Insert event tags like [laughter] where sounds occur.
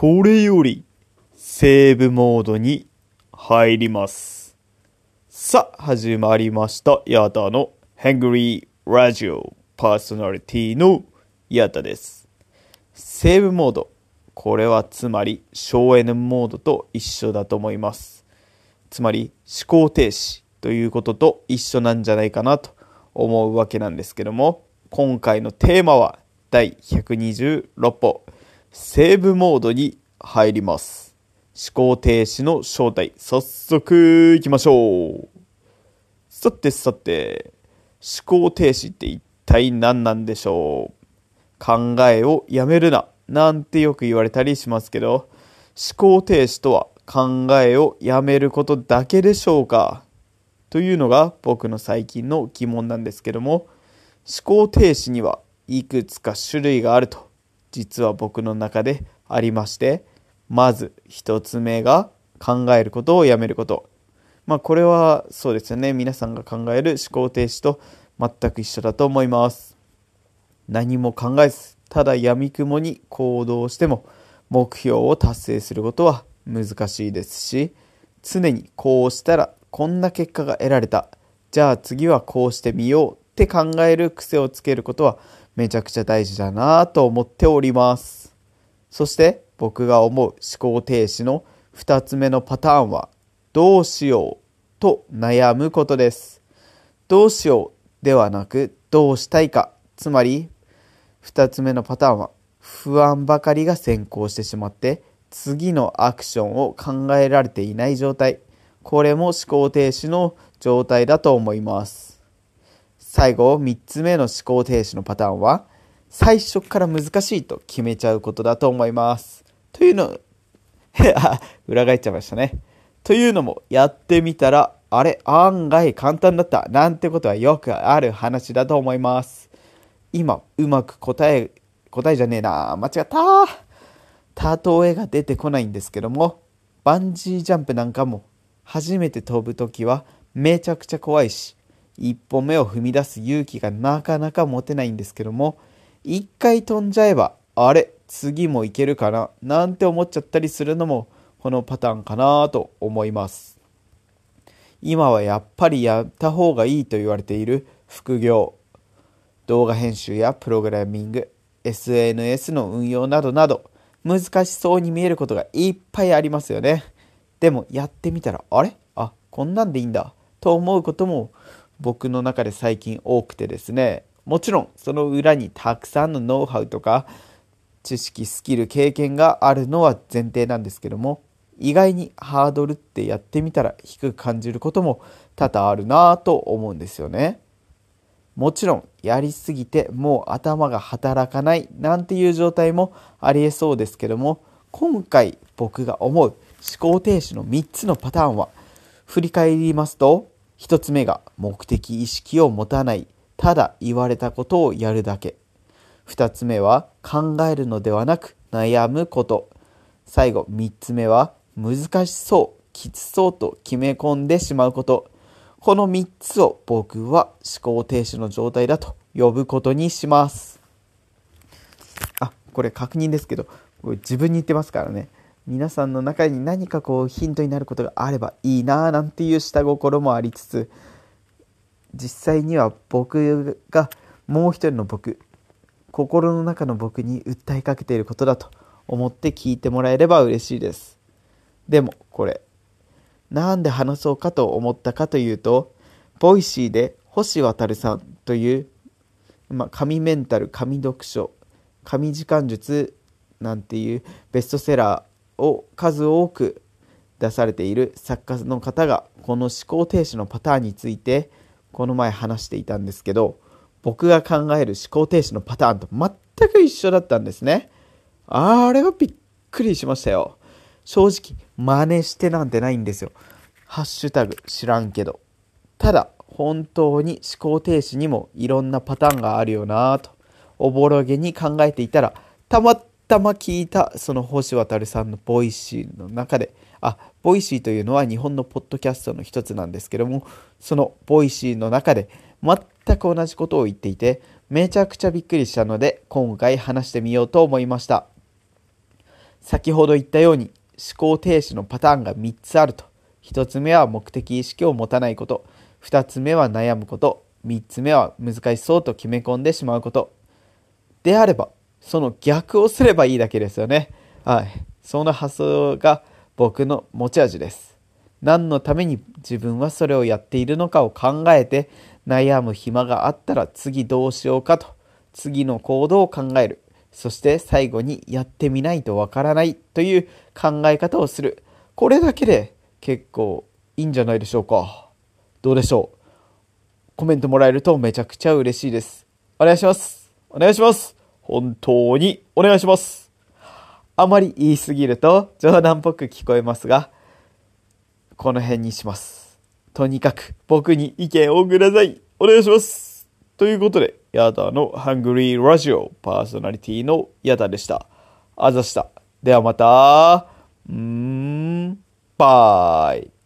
これよりセーブモードに入ります。さあ、始まりました。ヤタのハングリーラジオパーソナリティのヤタです。セーブモード。これはつまり省エネモードと一緒だと思います。つまり思考停止ということと一緒なんじゃないかなと思うわけなんですけども、今回のテーマは第126歩。セーブモードに入ります。思考停止の正体、早速行きましょう。さてさて、思考停止って一体何なんでしょう。考えをやめるな、なんてよく言われたりしますけど、思考停止とは考えをやめることだけでしょうか。というのが僕の最近の疑問なんですけども、思考停止にはいくつか種類があると。実は僕の中でありましてまず一つ目が考えることをやめること。まあこれはそうですよね。皆さんが考える思考停止と全く一緒だと思います。何も考えずただ闇雲に行動しても目標を達成することは難しいですし常にこうしたらこんな結果が得られた。じゃあ次はこうしてみようって考える癖をつけることはめちゃくちゃ大事だなと思っております。そして僕が思う思考停止の2つ目のパターンはどうしようと悩むことです。どうしようではなくどうしたいか。つまり2つ目のパターンは不安ばかりが先行してしまって次のアクションを考えられていない状態。これも思考停止の状態だと思います。最後3つ目の思考停止のパターンは最初から難しいと決めちゃうことだと思います。というのあ [laughs] 裏返っちゃいましたね。というのもやってみたらあれ案外簡単だった。なんてことはよくある話だと思います。今うまく答え答えじゃねえな。間違った。例えが出てこないんですけどもバンジージャンプなんかも初めて飛ぶ時はめちゃくちゃ怖いし一歩目を踏み出す勇気がなかなか持てないんですけども一回飛んじゃえばあれ次もいけるかななんて思っちゃったりするのもこのパターンかなと思います。今はやっぱりやった方がいいと言われている副業。動画編集やプログラミング SNS の運用などなど難しそうに見えることがいっぱいありますよね。でもやってみたらあれ？あこんなんでいいんだ。と思うことも僕の中で最近多くてですねもちろんその裏にたくさんのノウハウとか知識スキル経験があるのは前提なんですけども意外にハードルってやってみたら低く感じることも多々あるなぁと思うんですよね。もちろんやりすぎてもう頭が働かないなんていう状態もありえそうですけども今回僕が思う思考停止の3つのパターンは振り返りますと1つ目が目的意識を持たないただ言われたことをやるだけ。2つ目は考えるのではなく悩むこと。最後3つ目は難しそうきつそうと決め込んでしまうこと。この3つを僕は思考停止の状態だと呼ぶことにします。あこれ確認ですけど自分に言ってますからね。皆さんの中に何かこうヒントになることがあればいいなぁなんていう下心もありつつ実際には僕がもう一人の僕心の中の僕に訴えかけていることだと思って聞いてもらえれば嬉しいです。でもこれなんで話そうかと思ったかというと Voicyで星渉さんという、まあ、神メンタル神読書神時間術なんていうベストセラーを数多く出されている作家の方がこの思考停止のパターンについてこの前話していたんですけど僕が考える思考停止のパターンと全く一緒だったんですね。あれはびっくりしましたよ。正直真似してなんてないんですよ。ハッシュタグ知らんけど。ただ本当に思考停止にもいろんなパターンがあるよなぁとおぼろげに考えていたらたまたま聞いたその星渉さんの Voicyの中であ Voicyというのは日本のポッドキャストの一つなんですけどもその Voicyの中で全く同じことを言っていてめちゃくちゃびっくりしたので今回話してみようと思いました先ほど言ったように思考停止のパターンが3つあると。1つ目は目的意識を持たないこと。2つ目は悩むこと。3つ目は難しそうと決め込んでしまうこと。であれば、その逆をすればいいだけですよね。はい。その発想が僕の持ち味です。何のために自分はそれをやっているのかを考えて悩む暇があったら次どうしようかと次の行動を考える。そして最後にやってみないとわからないという考え方をする。これだけで結構いいんじゃないでしょうか。どうでしょうコメントもらえるとめちゃくちゃ嬉しいです。お願いします。お願いします。本当にお願いします。あまり言いすぎると冗談っぽく聞こえますが、この辺にします。とにかく僕に意見をください。お願いします。ということで、ヤダのハングリーラジオパーソナリティのヤダでした。あざした。ではまた、うーん、バイ。